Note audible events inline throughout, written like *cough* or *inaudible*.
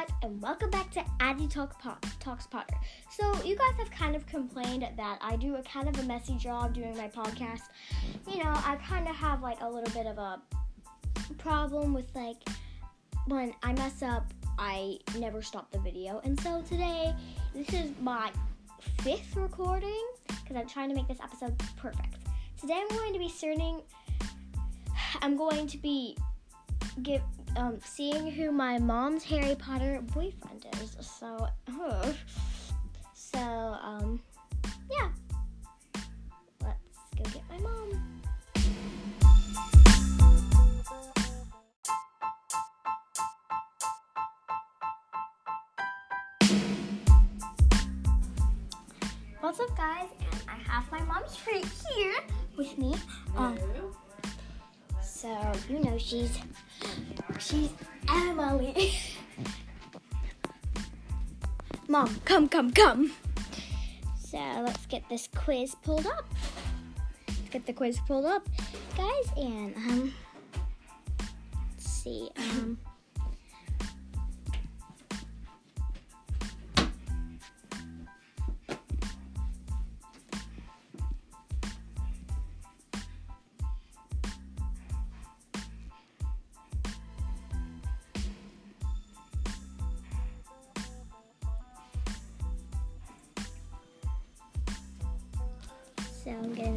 guys, and welcome back to Addie Talk po- Talks Potter. So, you guys have kind of complained that I do a kind of a messy job doing my podcast. You know, I kind of have like a little bit of a problem with like when I mess up, I never stop the video. And so today, this is my fifth recording because I'm trying to make this episode perfect. Today, I'm going to be starting. I'm going to be give um, seeing who my mom's Harry Potter boyfriend is. So, ugh. so um, yeah. Let's go get my mom. What's up, guys? And I have my mom's right here with me. Um, so you know she's she's Emily. Mom, come, come, come. So let's get this quiz pulled up. Let's get the quiz pulled up, guys, and um,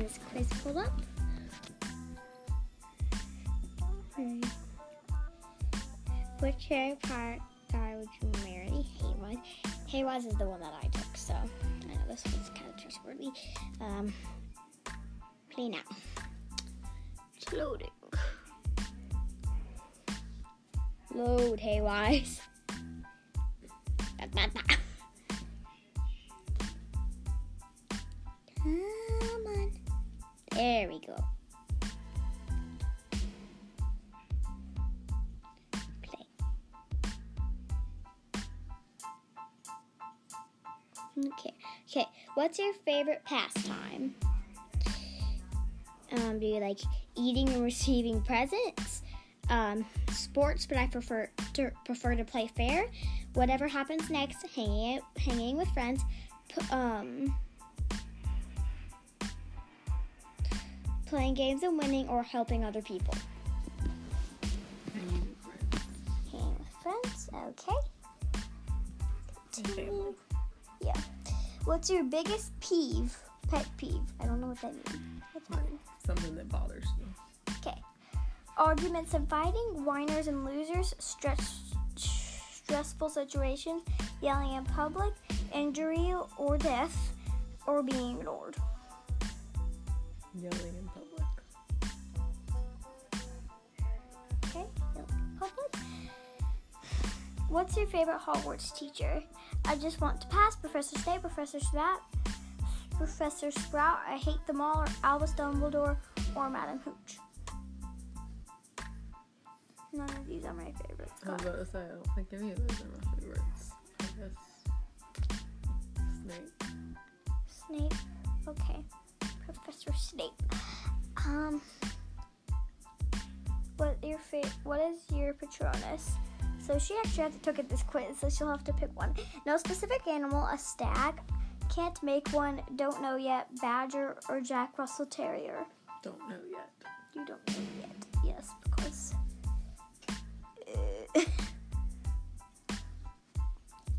this quiz pulled up. Hmm. Which Harry Potter guy would you marry? Heywise. Heywise is the one that I took, so I know this one's kind of trustworthy. Um, play now. It's loading. Load, Heywise. *laughs* What's your favorite pastime? Um, do you like eating and receiving presents? Um, sports, but I prefer to prefer to play fair. Whatever happens next, hanging out, hanging with friends. P- um, playing games and winning, or helping other people. Hanging with friends, okay. Continue. Yeah. What's your biggest peeve? Pet peeve. I don't know what that means. What's that mean? Something that bothers you. Okay. Arguments and fighting, whiners and losers, stress, stressful situations, yelling in public, injury or death, or being ignored. Yelling in public. What's your favorite Hogwarts teacher? I just want to pass. Professor Snape, Professor Sprout, Professor Sprout. I hate them all. Or Albus Dumbledore or Madam Hooch. None of these are my favorites. I was about to say, I don't think any of those are my favorites. I guess Snape. Snape. Okay. Professor Snape. Um. What your fa- What is your Patronus? So she actually had to took it this quiz, so she'll have to pick one. No specific animal. A stag. Can't make one. Don't know yet. Badger or Jack Russell Terrier. Don't know yet. You don't know yet. Yes, because. Uh, *laughs*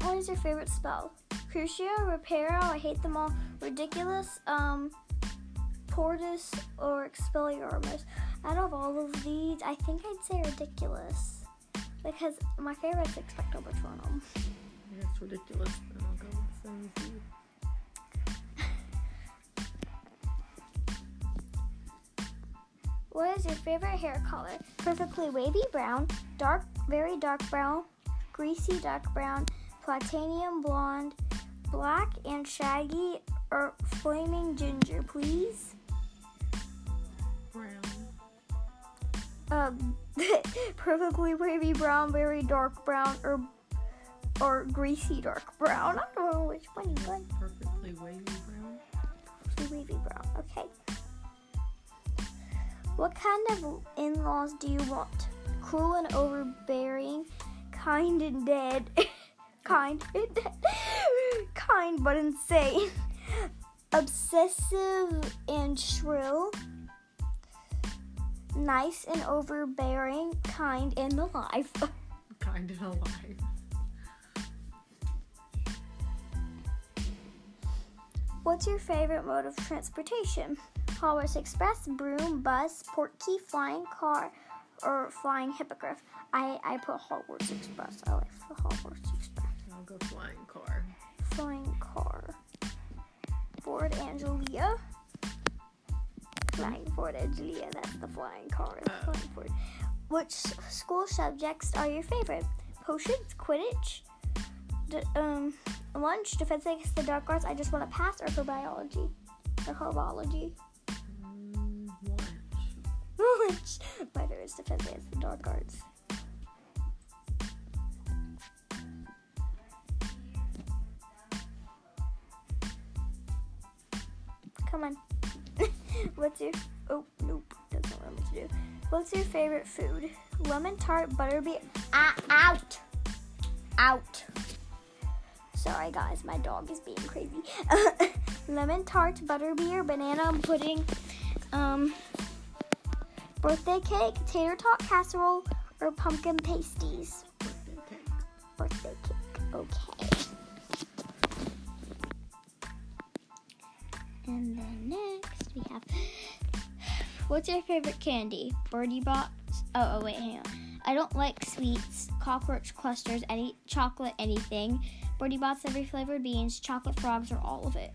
what is your favorite spell? Crucio, Reparo, I hate them all. Riddikulus, um, Portus, or Expelliarmus. Out of all of these, I think I'd say Riddikulus. Because my favorite is Expecto Patronum. I guess Riddikulus. I'll go with the same as you. What is your favorite hair color? Perfectly wavy brown, dark, very dark brown, greasy dark brown, platinum blonde, black and shaggy, or flaming ginger, please. Um, *laughs* perfectly wavy brown, very dark brown, or or greasy dark brown. I don't know which one you like. Perfectly wavy brown. Perfectly wavy brown. Okay. What kind of in-laws do you want? Cruel and overbearing, kind and dead, *laughs* kind, and dead, *laughs* kind but insane, obsessive and shrill, nice and overbearing, kind and alive. *laughs* Kind of alive. What's your favorite mode of transportation? Hogwarts Express, broom, bus, portkey, flying car, or flying hippogriff? I, I put Hogwarts Express. I like the Hogwarts Express. I'll go flying car. Flying car. Ford Anglia. Flying Ford Anglia. That's the flying car. Oh. Flying Ford. Which school subjects are your favorite? Potions, Quidditch, d- um, lunch, defense against the dark arts. I just want to pass, or for biology, or herbology. Mm, lunch. Lunch. *laughs* My favorite is defense against the dark arts. Come on. What's your oh nope doesn't know what to do. What's your favorite food? Lemon tart, butterbeer. Ah, out, out. Sorry guys, my dog is being crazy. *laughs* Lemon tart, butterbeer, banana pudding, um, birthday cake, tater tot casserole, or pumpkin pasties. Birthday cake. Birthday cake. Okay. And then next we have What's your favorite candy? Bertie Bott's. Oh, oh wait, hang on. I don't like sweets, cockroach clusters, any chocolate, anything. Bertie Bott's, every flavored beans, chocolate frogs, or all of it.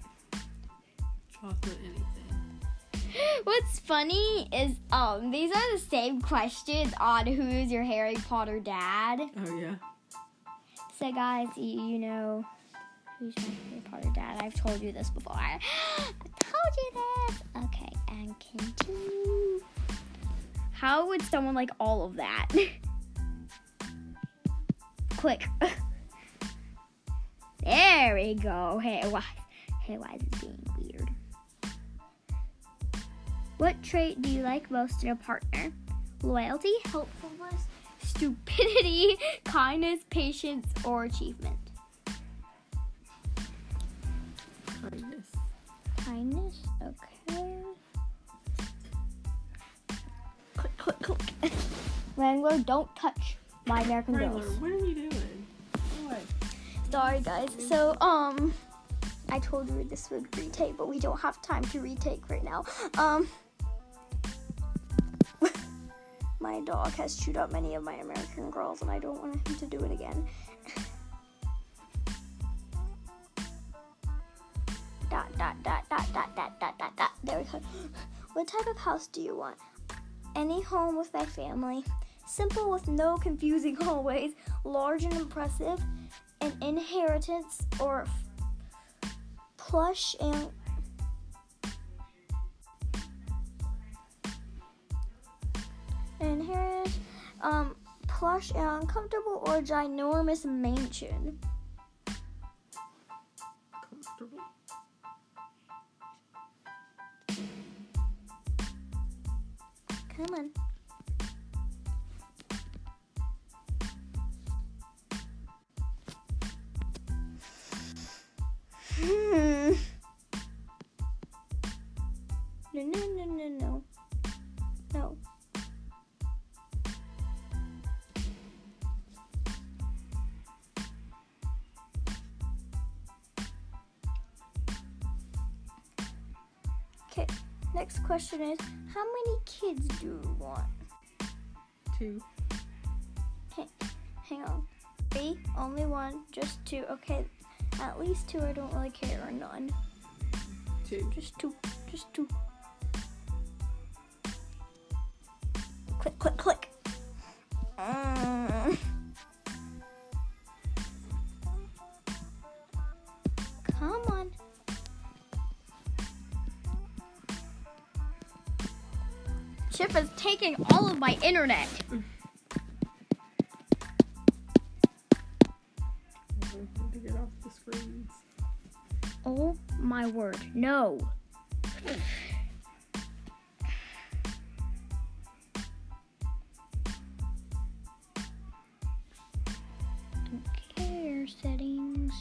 Chocolate anything. *gasps* What's funny is um these are the same questions on who's your Harry Potter dad. Oh yeah. So guys, you, you know who's my Harry Potter dad. I've told you this before. *gasps* I told you this. Okay, and continue. How would someone like all of that? *laughs* Quick. *laughs* there we go. Hey, why? Hey, why is it being weird? What trait do you like most in a partner? Loyalty, helpfulness, stupidity, *laughs* kindness, patience, or achievement? Kindness. Kindness, okay. Click, *laughs* click. Wrangler, don't touch my American Wrangler, Girls. what are you doing? What? Sorry, guys. So, um, I told you this would retake, but we don't have time to retake right now. Um, *laughs* my dog has chewed up many of my American Girls, and I don't want him to do it again. dot dot dot dot dot dot dot dot dot. There we go. What type of house do you want? Any home with my family. Simple with no confusing *laughs* hallways. Large and impressive. An inheritance or f- plush and inheritance. Um, plush and uncomfortable or ginormous mansion. Come on. Hmm. No, no, no, no, no. No. Question is how many kids do you want? Two. Hang on. Three, only one, just two. Okay, at least two I don't really care, or none. Two. Just two. Just two. Click, click, click. Mm. all of my internet. Oh my word, no. settings.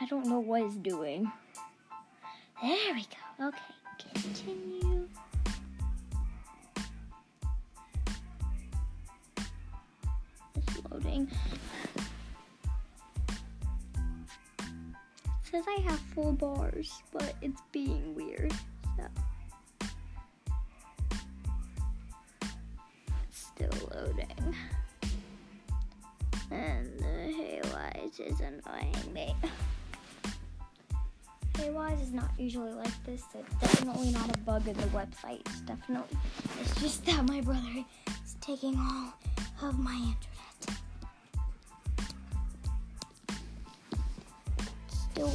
I don't know what it's doing. There we go. Okay, continue. It's loading. It says I have full bars, but it's being weird. So still loading. And the Heywise is annoying me. *laughs* Heywise is not usually like this. So it's definitely not a bug in the website. It's definitely, it's just that my brother is taking all of my internet. Still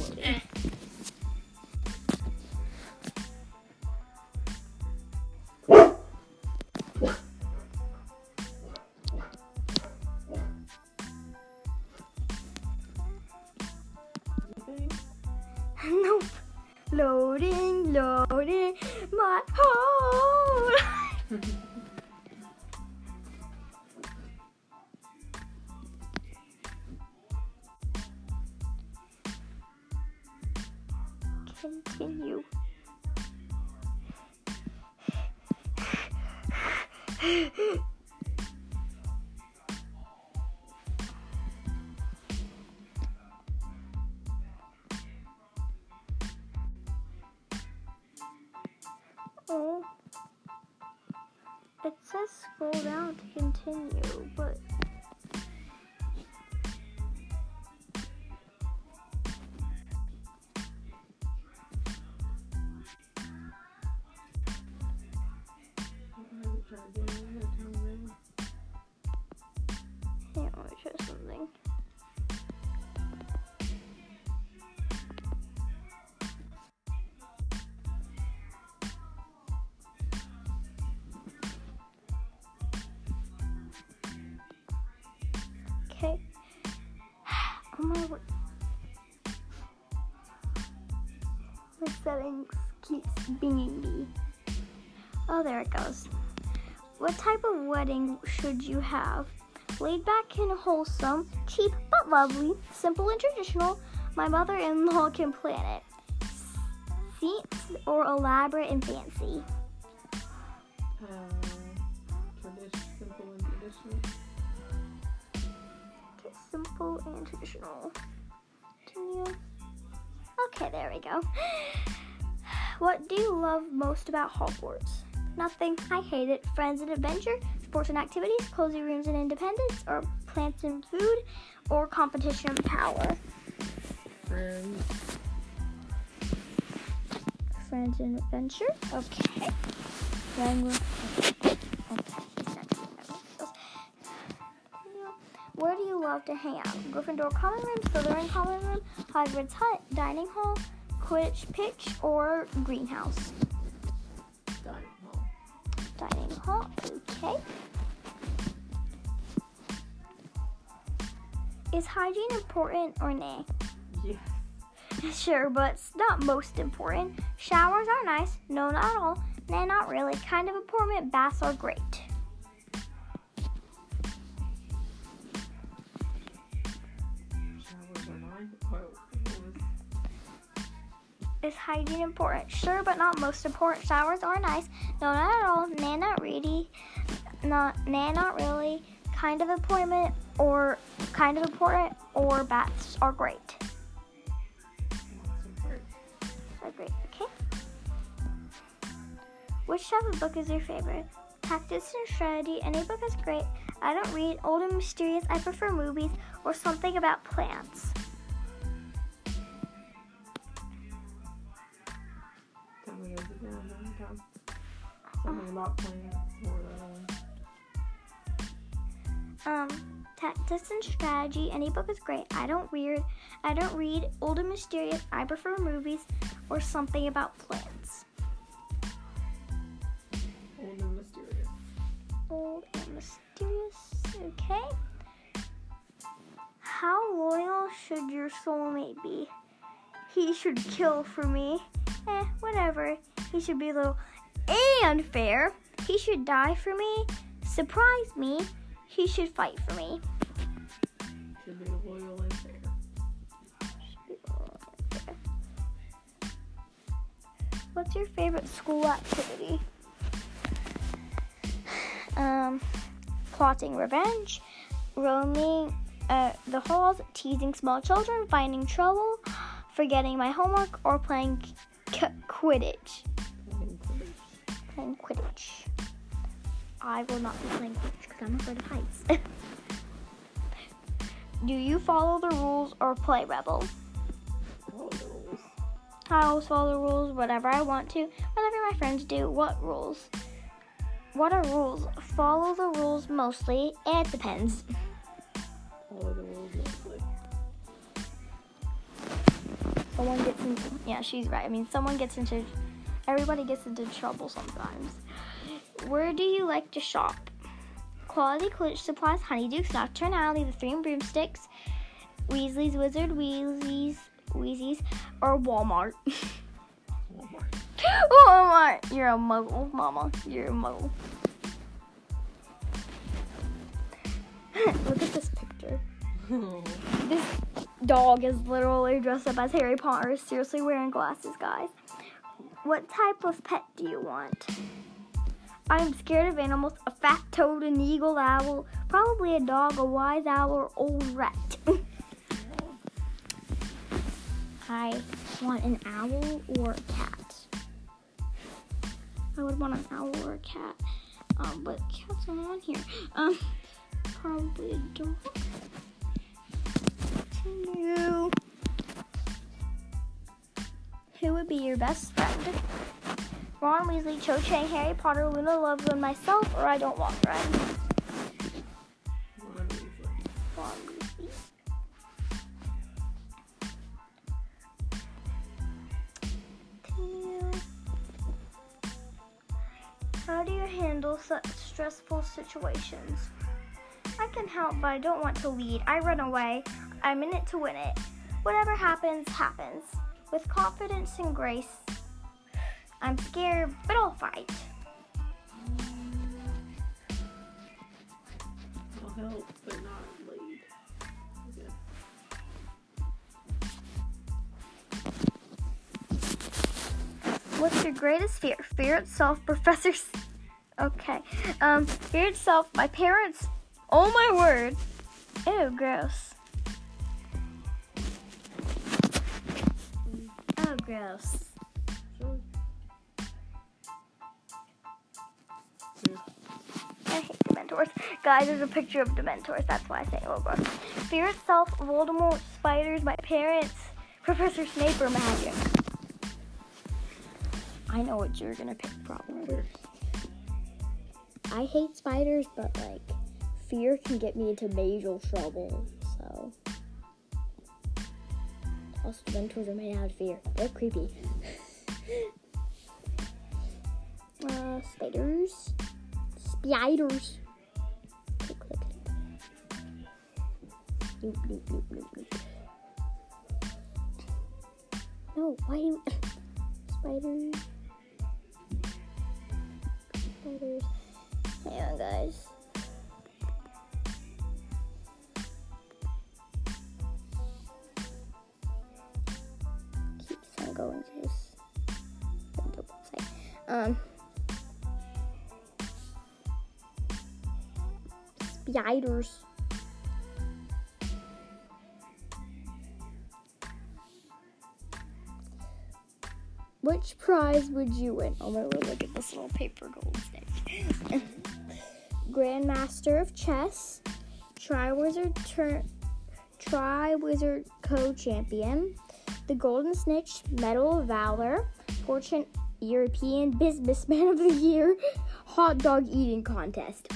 Continue. Settings keeps binging me. Oh, there it goes. What type of wedding should you have? Laid back and wholesome, cheap but lovely, simple and traditional. My mother in law *laughs* can plan it. Seats or elaborate and fancy? Uh, simple and traditional. Okay, simple and traditional. Continue. Okay, there we go. What do you love most about Hogwarts? Nothing. I hate it. Friends and adventure, sports and activities, cozy rooms and independence, or plants and food, or competition and power. Friends. Friends and adventure. Okay. Wrangler. Love to hang out? Gryffindor common room, Slytherin common room, Hagrid's hut, dining hall, Quidditch pitch, or greenhouse? Dining hall. Dining hall. Okay. Is hygiene important or nay? Yes. *laughs* Sure, but it's not most important. Showers are nice. No, not all. Nah, not really. Kind of important. Baths are great. Hygiene important? Sure, but not most important. Showers are nice. No, not at all. Nah, not really. Not, nah, not really. Kind of important or kind of important or baths are great. Are great. Okay. Which type of book is your favorite? Tactics and strategy. Any book is great. I don't read old and mysterious. I prefer movies or something about plants. Something about plants or uh, Um, tactics and strategy. Any book is great. I don't read. I don't read old and mysterious. I prefer movies or something about plants. old and mysterious. Old and mysterious. Okay. How loyal should your soulmate be? He should kill for me. Eh, whatever. He should be loyal and fair. He should die for me, surprise me, he should fight for me. Should be loyal and fair. What's your favorite school activity? Um, plotting revenge, roaming uh, the halls, teasing small children, finding trouble, forgetting my homework, or playing Quidditch. Playing Quidditch. I will not be playing Quidditch because I'm afraid of heights. *laughs* Do you follow the rules or play rebel? Follow. I always follow the rules, whatever I want to, whatever my friends do. What rules? What are rules? Follow the rules mostly. It depends. Follow the rules mostly. Someone gets in. Yeah, she's right. I mean, someone gets into. Everybody gets into trouble sometimes. Where do you like to shop? Quality Quidditch Supplies, Honeydukes, Knockturn Alley, The Three Broomsticks, Weasley's Wizard, Weasley's, Weasley's, or Walmart. Walmart. *laughs* Walmart. You're a muggle, Mama. You're a muggle. *laughs* Look at this picture. *laughs* This dog is literally dressed up as Harry Potter. Seriously wearing glasses, guys. What type of pet do you want? I'm scared of animals. A fat toad, an eagle, owl, probably a dog, a wise owl, or old rat. *laughs* I want an owl or a cat. I would want an owl or a cat. Um, but cats aren't on here. Um, probably a dog. Continue. Who would be your best friend? Ron Weasley, Cho Chang, Harry Potter, Luna Lovegood, myself, or I don't want friends. Ron Weasley. Ron Weasley. How do you handle such stressful situations? I can help, but I don't want to lead. I run away. I'm in it to win it. Whatever happens, happens. With confidence and grace. I'm scared, but I'll fight. I'll help, but not lead. Okay. What's your greatest fear? Fear itself, *laughs* Professor. S- okay. Um, fear itself. My parents. Oh my word. Ew, gross. Gross. I hate Dementors. Guys, there's a picture of Dementors. That's why I say oh gross. Fear itself, Voldemort, spiders, my parents, Professor Snape, or magic. I know what you're gonna pick, probably. I hate spiders, but like fear can get me into major trouble. So also Dementors are made out of fear. They're creepy. *laughs* uh, spiders. Spiders. Click, click. No, why you *laughs* spiders? Spiders. Hang on, guys. Um. Spiders. Which prize would you win? Oh my lord, look at this little paper gold snake. *laughs* Grandmaster of Chess, Triwizard Tur- Triwizard Co-Champion, the Golden Snitch Medal of Valor, Fortune European Businessman of the Year, Hot Dog Eating Contest.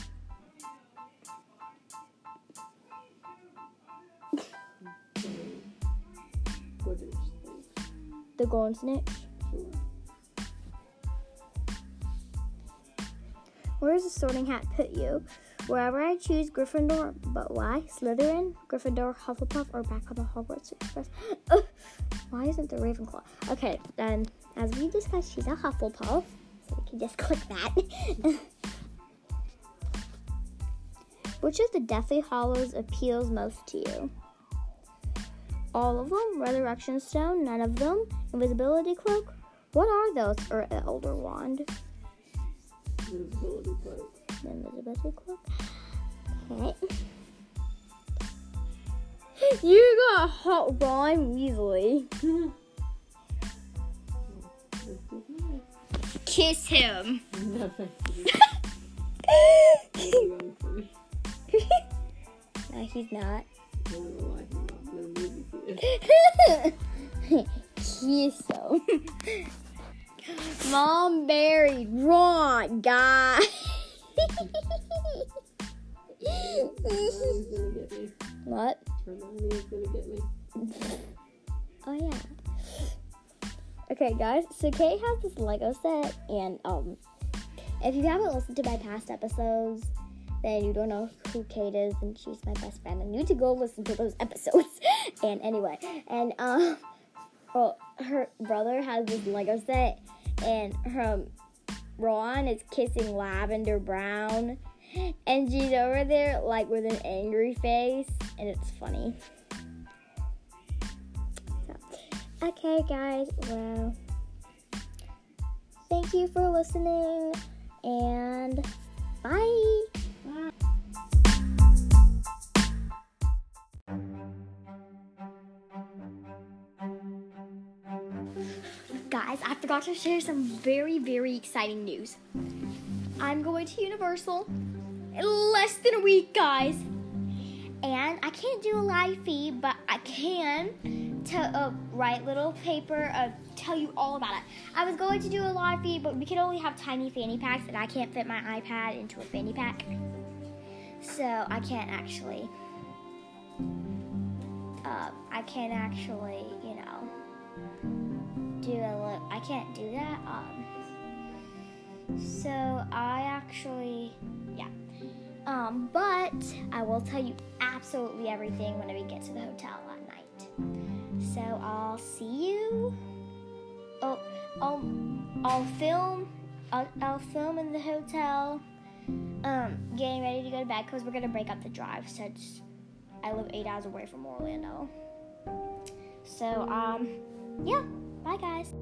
The Golden Snitch. Where does the sorting hat put you? Wherever I choose Gryffindor, but why? Slytherin, Gryffindor, Hufflepuff, or back on the Hogwarts Express? *gasps* Isn't the Ravenclaw? Okay, then, as we discussed, she's a Hufflepuff, so we can just *laughs* click that. Which of the Deathly Hallows appeals most to you? All of them? Resurrection Stone? None of them? Invisibility Cloak? What are those? Or Elder Wand? Invisibility cloak. Invisibility cloak. Okay. You got a hot Ron Weasley. Kiss him. No, no, he's not. I don't know why he's not in the movie theater. Kiss him. Mom buried Ron, guy. Hermione's gonna get me. Oh yeah. Okay, guys. So Kate has this Lego set, and um, if you haven't listened to my past episodes, then you don't know who Kate is, and she's my best friend, and you need to go listen to those episodes. *laughs* and anyway, and um, well, her brother has this Lego set, and her Ron is kissing Lavender Brown, and she's over there like with an angry face, and it's funny. Okay, guys, well, thank you for listening and bye. Guys, I forgot to share some very, very exciting news. I'm going to Universal in less than a week, guys. And I can't do a live feed, but I can to uh, write little paper, uh, tell you all about it. I was going to do a live feed, but we can only have tiny fanny packs, and I can't fit my iPad into a fanny pack, so I can't actually. Uh, I can't actually, you know, do a little. I can't do that. Um, so I actually. Um, but I will tell you absolutely everything when we get to the hotel at night. So I'll see you. Oh, I'll I'll film. I'll, I'll film in the hotel. Um, getting ready to go to bed because we're gonna break up the drive since I live eight hours away from Orlando. So um, yeah. Bye guys.